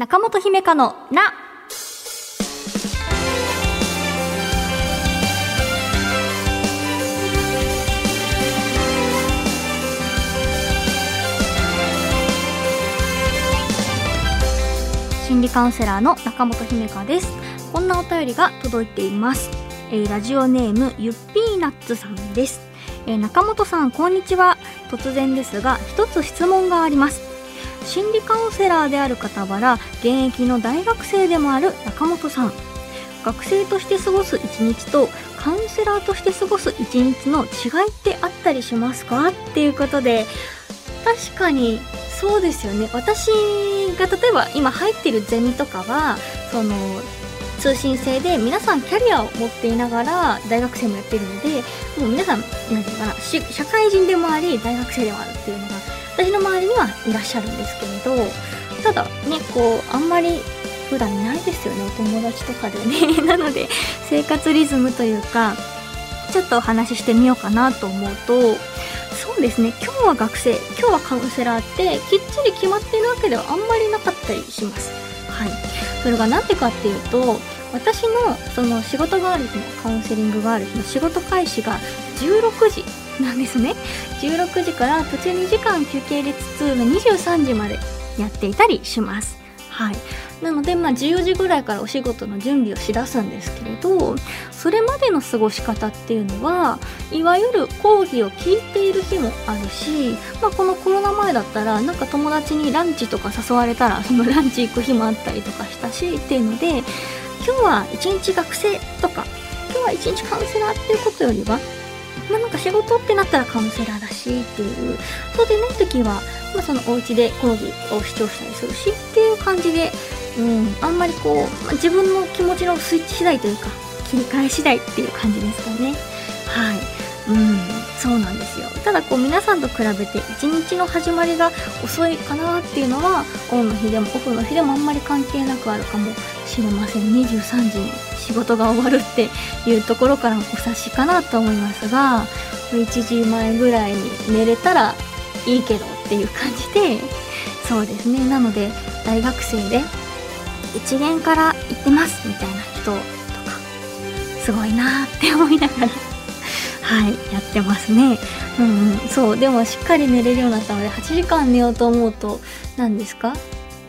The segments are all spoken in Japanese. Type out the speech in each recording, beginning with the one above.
中本姫香のな。心理カウンセラーの中本姫香です。こんなお便りが届いています、えーラジオネームゆっぴーナッツさんです、えー中本さんこんにちは。突然ですが一つ質問があります。心理カウンセラーである傍ら現役の大学生でもある中本さん。学生として過ごす一日とカウンセラーとして過ごす一日の違いってあったりしますか？っていうことで確かにそうですよね。私が例えば今入ってるゼミとかはその通信制で皆さんキャリアを持っていながら大学生もやってるのでもう皆さんなんていうかな社会人でもあり大学生でもあるっていうのが私の周りにはいらっしゃるんですけれどただねこうあんまり普段いないですよねお友達とかでね。なので生活リズムというかちょっとお話ししてみようかなと思うとそうですね今日は学生今日はカウンセラーってきっちり決まっているわけではあんまりなかったりします。はい。それがなんでかっていうと私のその仕事がある日のカウンセリングがある日の仕事開始が16時なんですね。16時から途中2時間休憩入れつつ23時までやっていたりします。はい。なのでまあ14時ぐらいからお仕事の準備をしだすんですけれどそれまでの過ごし方っていうのはいわゆる講義を聞いている日もあるし、まあ、このコロナ前だったらなんか友達にランチとか誘われたら そのランチ行く日もあったりとかしたしっていうので今日は一日学生とか今日は一日カウンセラーっていうことよりは、仕事ってなったらカウンセラーだしっていう。そうでない時は、まあ、そのお家で講義を視聴したりするしっていう感じで、うん、あんまりこう、まあ自分の気持ちのスイッチ次第というか切り替え次第っていう感じですかね。はい。うんそうなんですよ。ただこう皆さんと比べて一日の始まりが遅いかなっていうのはオンの日でもオフの日でもあんまり関係なくあるかもしれません。23時に仕事が終わるっていうところからお察しかなと思いますが1時前ぐらいに寝れたらいいけどっていう感じでそうですね。なので大学生で一元から行ってますみたいな人とかすごいなって思いながらはいやってますね。うんうん。そうでもしっかり寝れるようになったので8時間寝ようと思うと何ですか？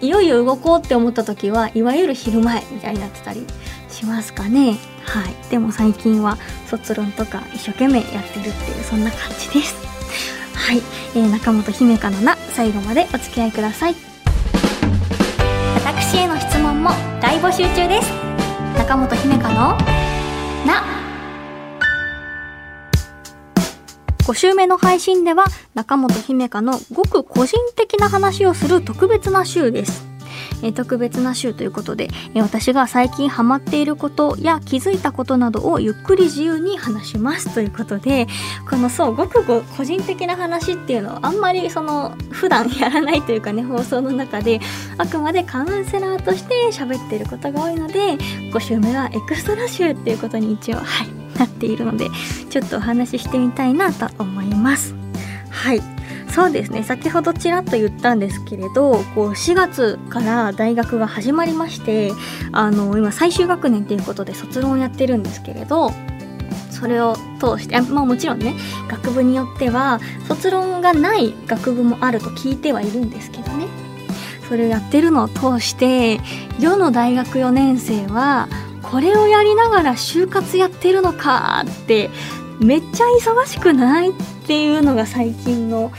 いよいよ動こうって思った時はいわゆる昼前みたいになってたりしますかね。はい。でも最近は卒論とか一生懸命やってるっていうそんな感じです。はい、えー中本姫香のな最後までお付き合いください。私への質問も大募集中です。中本姫香のな5週目の配信では中本姫香のごく個人的な話をする特別な週です。え特別な週ということで、え私が最近ハマっていることや気づいたことなどをゆっくり自由に話しますということでこのそうごくご個人的な話っていうのをあんまりその普段やらないというかね放送の中であくまでカウンセラーとして喋っていることが多いので5週目はエクストラ週っていうことに一応はいなっているのでちょっとお話ししてみたいなと思います。はい。そうですね。先ほどちらっと言ったんですけれどこう4月から大学が始まりましてあの今最終学年ということで卒論をやってるんですけれどそれを通してあまあもちろんね学部によっては卒論がない学部もあると聞いてはいるんですけどね。それをやってるのを通して世の大学4年生はこれをやりながら就活やってるのかってめっちゃ忙しくないっていうのが最近の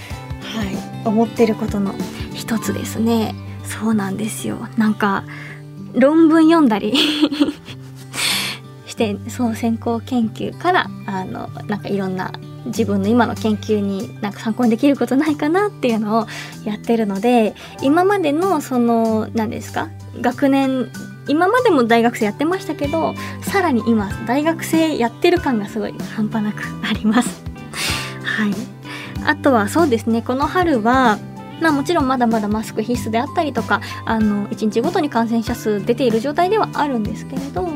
思ってることの。一つですね。そうなんですよ。なんか論文読んだり してそう先行研究からあのなんかいろんな自分の今の研究になんか参考にできることないかなっていうのをやってるので今までのその何ですか？学年今までも大学生やってましたけどさらに今大学生やってる感がすごい半端なくあります。はいあとはそうですねこの春はまあもちろんまだまだマスク必須であったりとかあの1日ごとに感染者数出ている状態ではあるんですけれど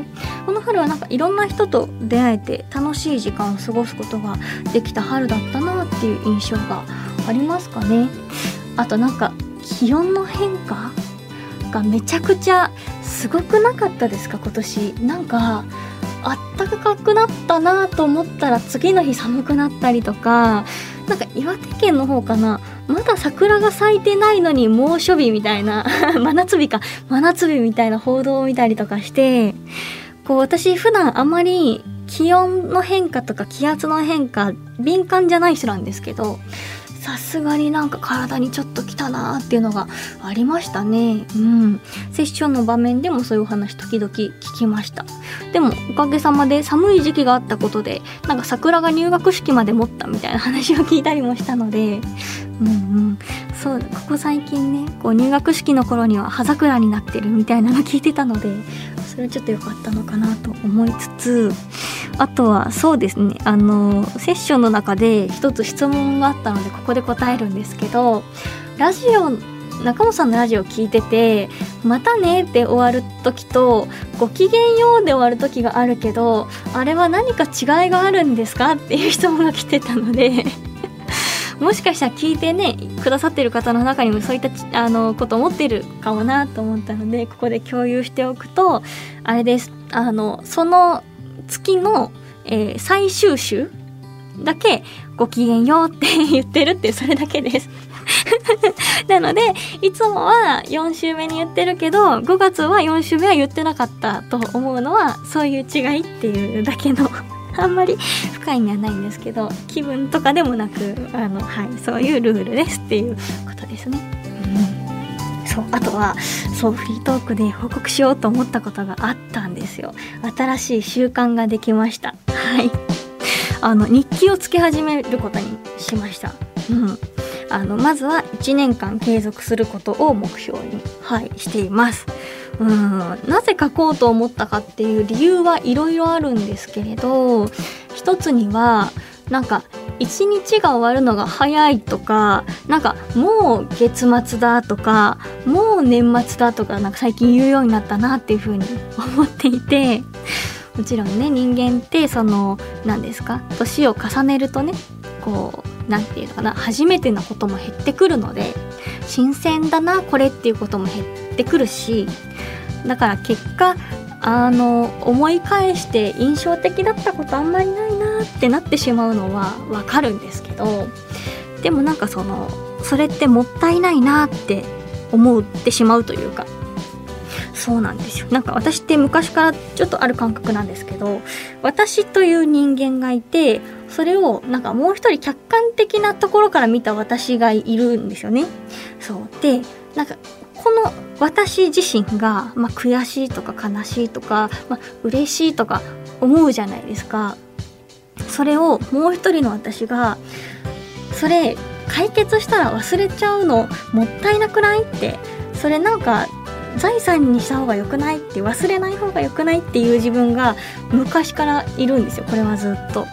この春はなんかいろんな人と出会えて楽しい時間を過ごすことができた春だったなっていう印象がありますかね。あとなんか気温の変化かめちゃくちゃすごくなかったですか今年。なんかあったかくなったなと思ったら次の日寒くなったりとかなんか岩手県の方かな。まだ桜が咲いてないのに猛暑日みたいな 真夏日か。真夏日みたいな報道を見たりとかしてこう私普段あまり気温の変化とか気圧の変化敏感じゃない人なんですけどさすがになんか体にちょっときたなーっていうのがありましたね。うん。セッションの場面でもそういうお話時々聞きました。でもおかげさまで寒い時期があったことで、なんか桜が入学式まで持ったみたいな話を聞いたりもしたので、うんうん。そう、ここ最近ね、こう入学式の頃には葉桜になってるみたいなの聞いてたので、それはちょっと良かったのかなと思いつつ、あとはそうですね。あのセッションの中で一つ質問があったのでここで答えるんですけどラジオ中本さんのラジオ聞いてて「またね」って終わる時と「ごきげんよう」で終わる時があるけどあれは何か違いがあるんですか？っていう質問が来てたので もしかしたら聞いてねくださってる方の中にもそういったあのこと思ってるかもなと思ったのでここで共有しておくとあれです。あのその月の、えー、最終週だけごきげんようって言ってるってそれだけです なのでいつもは4週目に言ってるけど5月は4週目は言ってなかったと思うのはそういう違いっていうだけの あんまり深い意味はないんですけど気分とかでもなくあの、はい、そういうルールですっていうことですね。そうあとはそうフリートークで報告しようと思ったことがあったんですよ。新しい習慣ができました。はい。あの日記をつけ始めることにしました。うん。あのまずは1年間継続することを目標にはいしています。うん。なぜ書こうと思ったかっていう理由はいろいろあるんですけれど一つにはなんか一日が終わるのが早いとかなんかもう月末だとかもう年末だとかなんか最近言うようになったなっていうふうに思っていてもちろんね人間ってその何ですか年を重ねるとねこう何て言うのかな初めてのことも減ってくるので新鮮だなこれっていうことも減ってくるしだから結果あの思い返して印象的だったことあんまりないなってなってしまうのはわかるんですけどでもなんかそのそれってもったいないなって思ってしまうというかそうなんですよ。なんか私って昔からちょっとある感覚なんですけど私という人間がいてそれをなんかもう一人客観的なところから見た私がいるんですよね。そう。でなんかこの私自身が、まあ、悔しいとか悲しいとか、まあ、嬉しいとか思うじゃないですか。それをもう一人の私がそれ解決したら忘れちゃうのもったいなくないって。それなんか財産にした方が良くないって忘れない方が良くないっていう自分が昔からいるんですよ。これはずっと。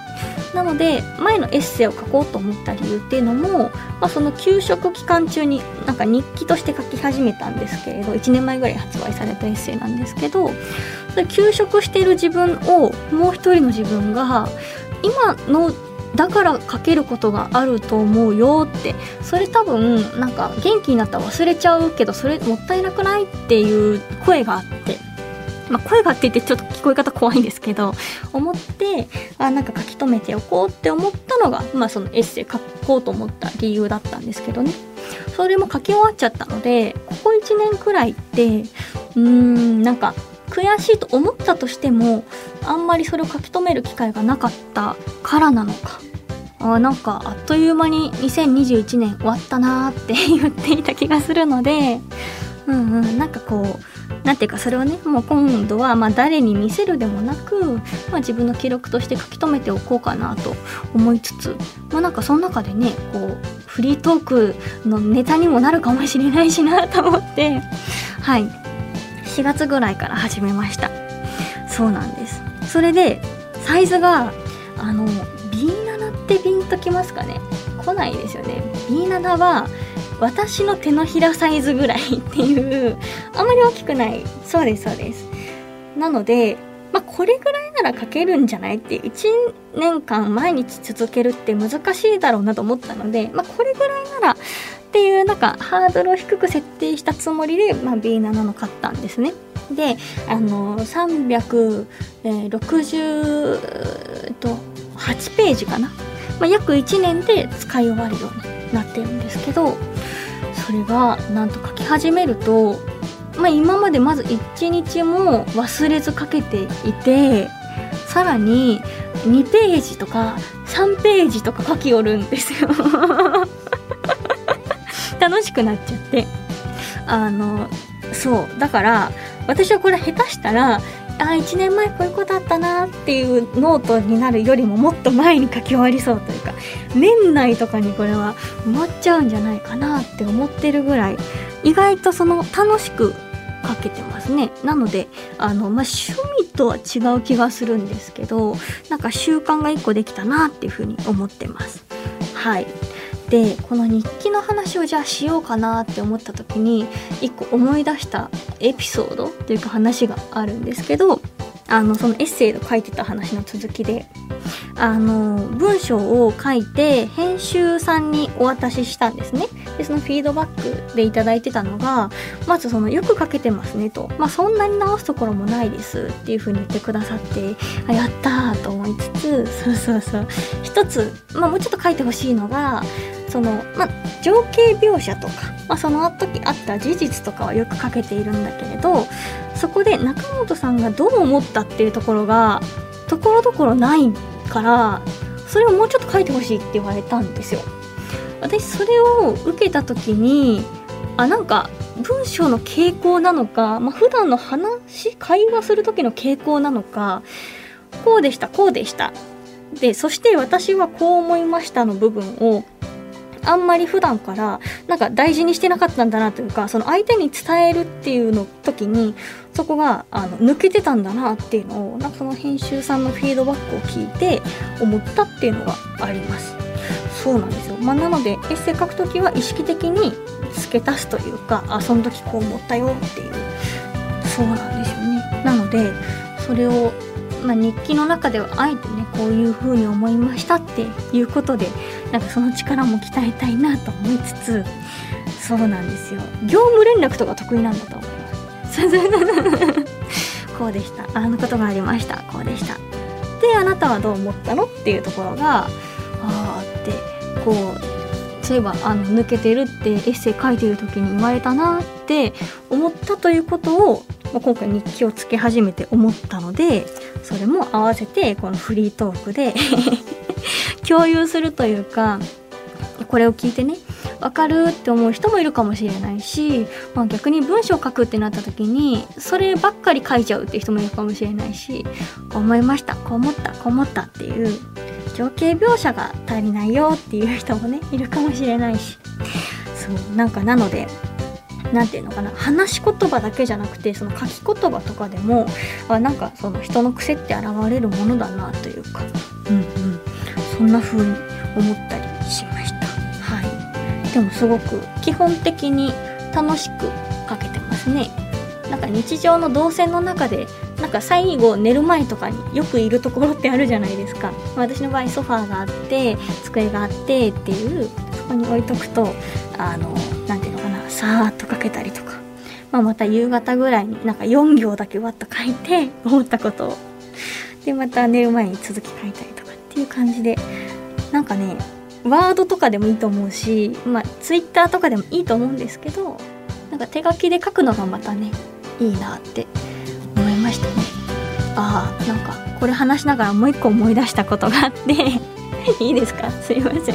なので前のエッセイを書こうと思った理由っていうのも、まあ、その休職期間中になんか日記として書き始めたんですけれど1年前ぐらい発売されたエッセイなんですけどそれ休職している自分をもう一人の自分が今のだから書けることがあると思うよってそれ多分なんか元気になったら忘れちゃうけどそれもったいなくないっていう声があって。まあ、声がって言ってちょっと聞こえ方怖いんですけど思ってあなんか書き留めておこうって思ったのが、まあ、そのエッセイ書こうと思った理由だったんですけどね。それも書き終わっちゃったのでここ1年くらいってうーんなんか悔しいと思ったとしてもあんまりそれを書き留める機会がなかったからなのか。あなんかあっという間に2021年終わったなーって 言っていた気がするのでうんうんなんかこうなんていうかそれをねもう今度はまあ誰に見せるでもなく、まあ、自分の記録として書き留めておこうかなと思いつつまあなんかその中でねこうフリートークのネタにもなるかもしれないしなと思って はい。4月ぐらいから始めました。そうなんです。それでサイズがあの B7 ってピンときますかね。来ないですよね。B7 は私の手のひらサイズぐらいっていうあんまり大きくない。そうですそうです。なのでまあこれぐらいなら書けるんじゃないって1年間毎日続けるって難しいだろうなと思ったのでまあこれぐらいならっていうなんかハードルを低く設定したつもりで、まあ、B7 の買ったんですね。であの368ページかな、まあ、約1年で使い終わるように。なってるんですけどそれがなんと書き始めると、まあ、今までまず1日も忘れず書けていてさらに2ページとか3ページとか書きおるんですよ。楽しくなっちゃって。あのそう。だから私はこれ下手したらあ1年前こういうことあったなっていうノートになるよりももっと前に書き終わりそうとか年内とかにこれは埋まっちゃうんじゃないかなって思ってるぐらい意外とその楽しく書けてますね。なのであの、まあ、趣味とは違う気がするんですけどなんか習慣が1個できたなっていうふうに思ってます。はい。でこの日記の話をじゃあしようかなって思った時に一個思い出したエピソードというか話があるんですけどあのそのエッセイの書いてた話の続きであの文章を書いて編集さんにお渡ししたんですね。でそのフィードバックでいただいてたのがまずそのよく書けてますねと。まあそんなに直すところもないですっていう風に言ってくださってあやったーと思いつつそうそうそう。一つまあもうちょっと書いてほしいのがその、まあ、情景描写とか、まあ、その時あった事実とかはよく書けているんだけれどそこで中本さんがどう思ったっていうところがところどころないからそれをもうちょっと書いてほしいって言われたんですよ。私それを受けた時にあなんか文章の傾向なのか、まあ、普段の話会話する時の傾向なのかこうでしたこうでした。でそして私はこう思いましたの部分をあんまり普段からなんか大事にしてなかったんだなというかその相手に伝えるっていうの時にそこがあの抜けてたんだなっていうのをなんかその編集さんのフィードバックを聞いて思ったっていうのがあります。そうなんですよ、まあ、なのでエッセイ書く時は意識的に付け足すというかあその時こう思ったよっていう。そうなんですよね。なのでそれをまあ、日記の中ではあえてねこういう風に思いましたっていうことでなんかその力も鍛えたいなと思いつつそうなんですよ。業務連絡とか得意なんだと思います。こうでした。あのことがありました。こうでした。であなたはどう思ったのっていうところがああってこうそういえばあの抜けてるってエッセイ書いてる時に言われたなって思ったということを、ま、今回日記をつけ始めて思ったのでそれも合わせてこのフリートークで共有するというかこれを聞いてね分かるって思う人もいるかもしれないし、まあ、逆に文章を書くってなった時にそればっかり書いちゃうって人もいるかもしれないしこう思いましたこう思ったこう思ったっていう情景描写が足りないよっていう人もねいるかもしれないし。そうなんかなので何て言うのかな話し言葉だけじゃなくてその書き言葉とかでもあなんかその人の癖って現れるものだなというか。そんな風に思ったりしました。はい。でもすごく基本的に楽しく書けてますね。なんか日常の動線の中でなんか最後寝る前とかによくいるところってあるじゃないですか。私の場合ソファーがあって机があってっていうそこに置いとくとあの何ていうのかなさーっとかけたりとか、まあ、また夕方ぐらいになんか4行だけわっと書いて思ったことを。でまた寝る前に続き書いたりとか。いう感じで。なんかねワードとかでもいいと思うしまあツイッターとかでもいいと思うんですけどなんか手書きで書くのがまたねいいなって思いましたね。ああなんかこれ話しながらもう一個思い出したことがあって。いいですか？すいません。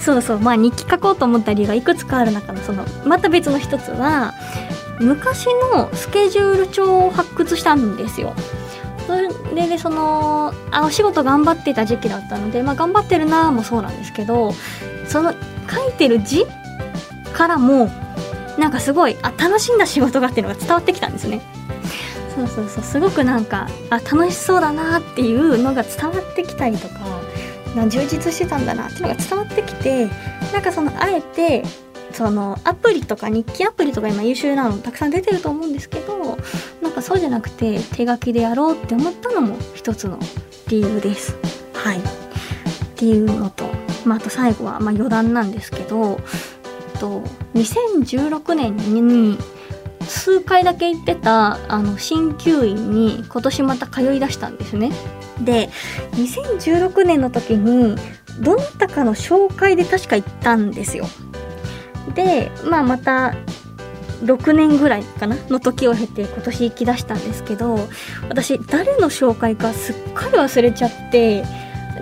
そうそう。まあ日記書こうと思った理由がいくつかある中のそのまた別の一つは昔のスケジュール帳を発掘したんですよ。それでそのあお仕事頑張ってた時期だったので、まあ、頑張ってるなもそうなんですけどその書いてる字からもなんかすごいあ楽しんだ仕事がっていうのが伝わってきたんですね。そうそうそう。すごくなんかあ楽しそうだなっていうのが伝わってきたりとか充実してたんだなっていうのが伝わってきてなんかそのあえてそのアプリとか日記アプリとか今優秀なのたくさん出てると思うんですけどなんかそうじゃなくて手書きでやろうって思ったのも一つの理由です。はいっていうのとまあ、あと最後はまあ余談なんですけどと2016年に数回だけ行ってたあの鍼灸院に今年また通い出したんですね。で2016年の時にどなたかの紹介で確か行ったんですよ。でまあまた6年ぐらいかなの時を経て今年行き出したんですけど私誰の紹介かすっかり忘れちゃって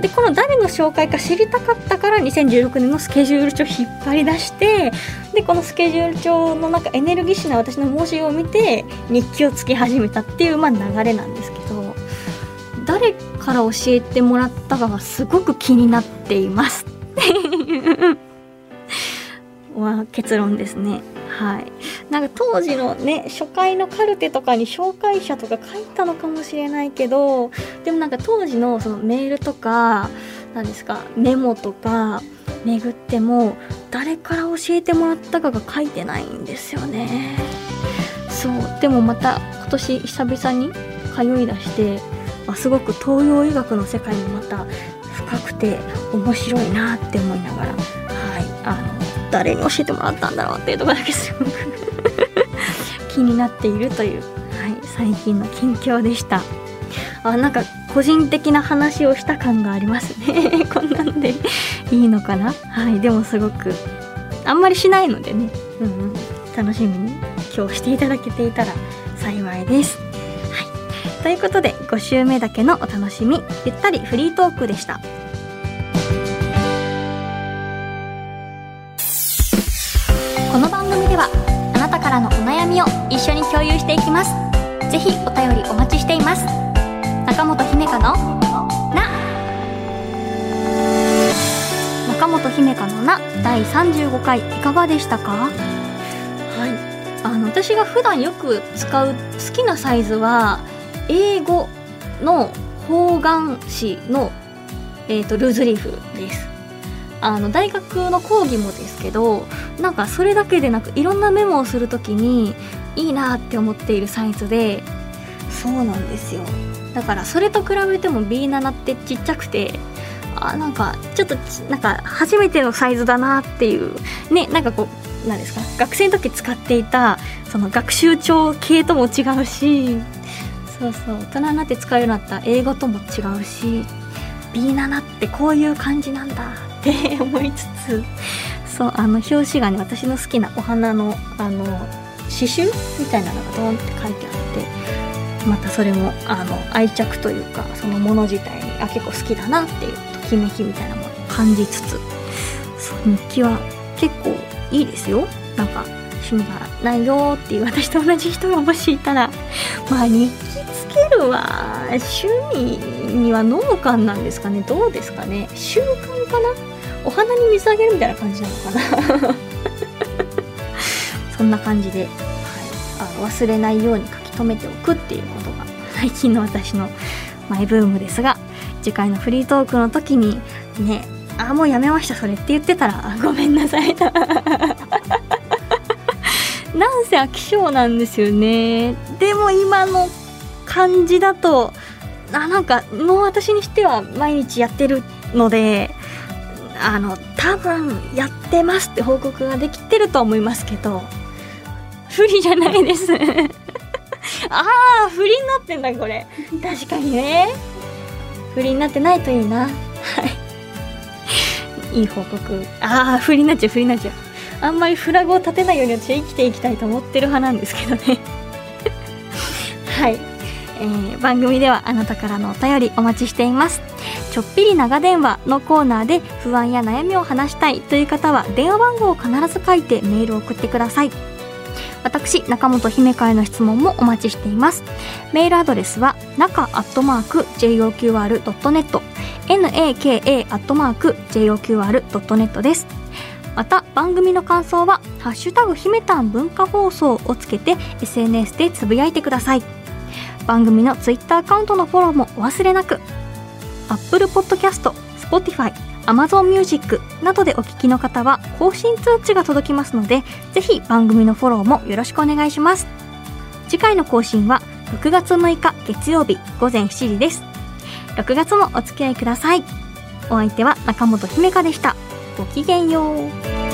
でこの誰の紹介か知りたかったから2016年のスケジュール帳引っ張り出してでこのスケジュール帳のなんかエネルギッシュな私の文字を見て日記をつけ始めたっていうまあ流れなんですけど誰から教えてもらったかがすごく気になっていますは結論ですね。はい。なんか当時のね初回のカルテとかに紹介者とか書いたのかもしれないけどでもなんか当時のそのメールとか何ですかメモとか巡っても誰から教えてもらったかが書いてないんですよね。そう。でもまた今年久々に通いだしてあすごく東洋医学の世界もまた深くて面白いなって思いながらはいあの誰に教えてもらったんだろうっていうとこだけすごく気になっているという、はい、最近の近況でした。あなんか個人的な話をした感がありますね。こんなんでいいのかな？はいでもすごくあんまりしないのでね、うん、うん、楽しみに今日していただけていたら幸いです。はい。ということで5週目だけのお楽しみ。ゆったりフリートークでした。この番組ではなたからのお悩みを一緒に共有していきます。ぜひお便りお待ちしています。中本姫香のな。中本姫香のな第35回いかがでしたか？はい。あの私が普段よく使う好きなサイズは英語の方眼紙の、えーとルーズリーフです。あの大学の講義もですけどなんかそれだけでなくいろんなメモをする時にいいなって思っているサイズでそうなんですよ。だからそれと比べても B7 ってちっちゃくてあなんかちょっとなんか初めてのサイズだなっていうねなんかこうなんですか？学生の時使っていたその学習帳系とも違うしそうそう大人になって使うようになった英語とも違うし B7 ってこういう感じなんだって思いつつそうあの表紙がね私の好きなお花のあの刺繍みたいなのがドーンって書いてあってまたそれもあの愛着というかそのもの自体にあ結構好きだなっていうときめきみたいなものを感じつつそう日記は結構いいですよ。なんか趣味がないよっていう私と同じ人がもしいたらまあ日記つけるは趣味には農家なんですかね。どうですかね。習慣かな。お花に水あげるみたいな感じなのかな。そんな感じで、はい、あの忘れないように書き留めておくっていうことが最近の私のマイブームですが次回のフリートークの時にねあもうやめましたそれって言ってたらごめんなさい。なんせ飽き性なんですよね。でも今の感じだとあなんかもう私にしては毎日やってるのであの多分やってますって報告ができてると思いますけど不利じゃないです。ああ不利になってんだこれ。確かにね。不利になってないといいな。はい。いい報告。ああ不利になっちゃう不利になっちゃう。あんまりフラグを立てないように私は生きていきたいと思ってる派なんですけどね。はい。えー、番組ではあなたからのお便りお待ちしています。ちょっぴり長電話のコーナーで不安や悩みを話したいという方は電話番号を必ず書いてメールを送ってください。私中本姫香への質問もお待ちしています。メールアドレスは中アットマーク JOQR.net naka アットマーク JOQR.net です。また番組の感想は「ハッシュタグひめたん文化放送」をつけて SNS でつぶやいてください。番組のツイッターアカウントのフォローもお忘れなく。Apple Podcast、Spotify、Amazon Music などでお聞きの方は更新通知が届きますのでぜひ番組のフォローもよろしくお願いします。次回の更新は6月6日月曜日午前7時です。6月もお付き合いください。お相手は中本姫香でした。ごきげんよう。